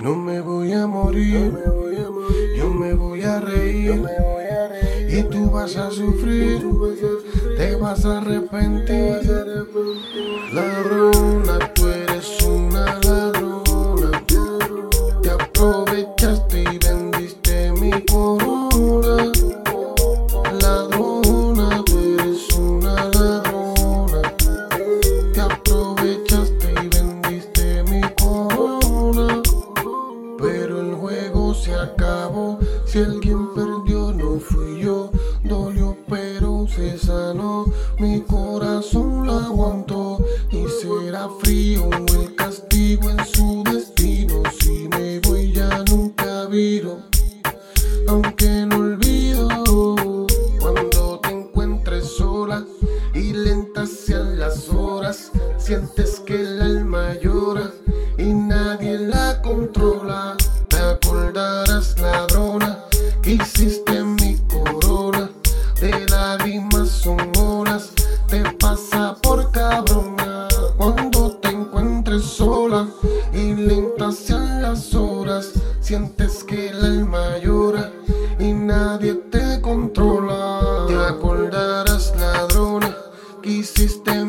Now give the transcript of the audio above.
No me voy a morir, yo me voy a reír. Y tú vas a sufrir, te vas a arrepentir. Tú eres juego se acabó. Si alguien perdió, no fui yo. Dolió, pero se sanó. Mi corazón lo aguantó. Y será frío el castigo en su destino. Si me voy, ya nunca viro. Aunque no olvido cuando te encuentres sola y lentas sean las horas. Sientes que el alma llora y que hiciste mi corona. De lágrimas son horas, te pasa por cabrona. Cuando te encuentres sola y lentas sean las horas, sientes que el alma llora y nadie te controla. Te acordarás, ladrona, que hiciste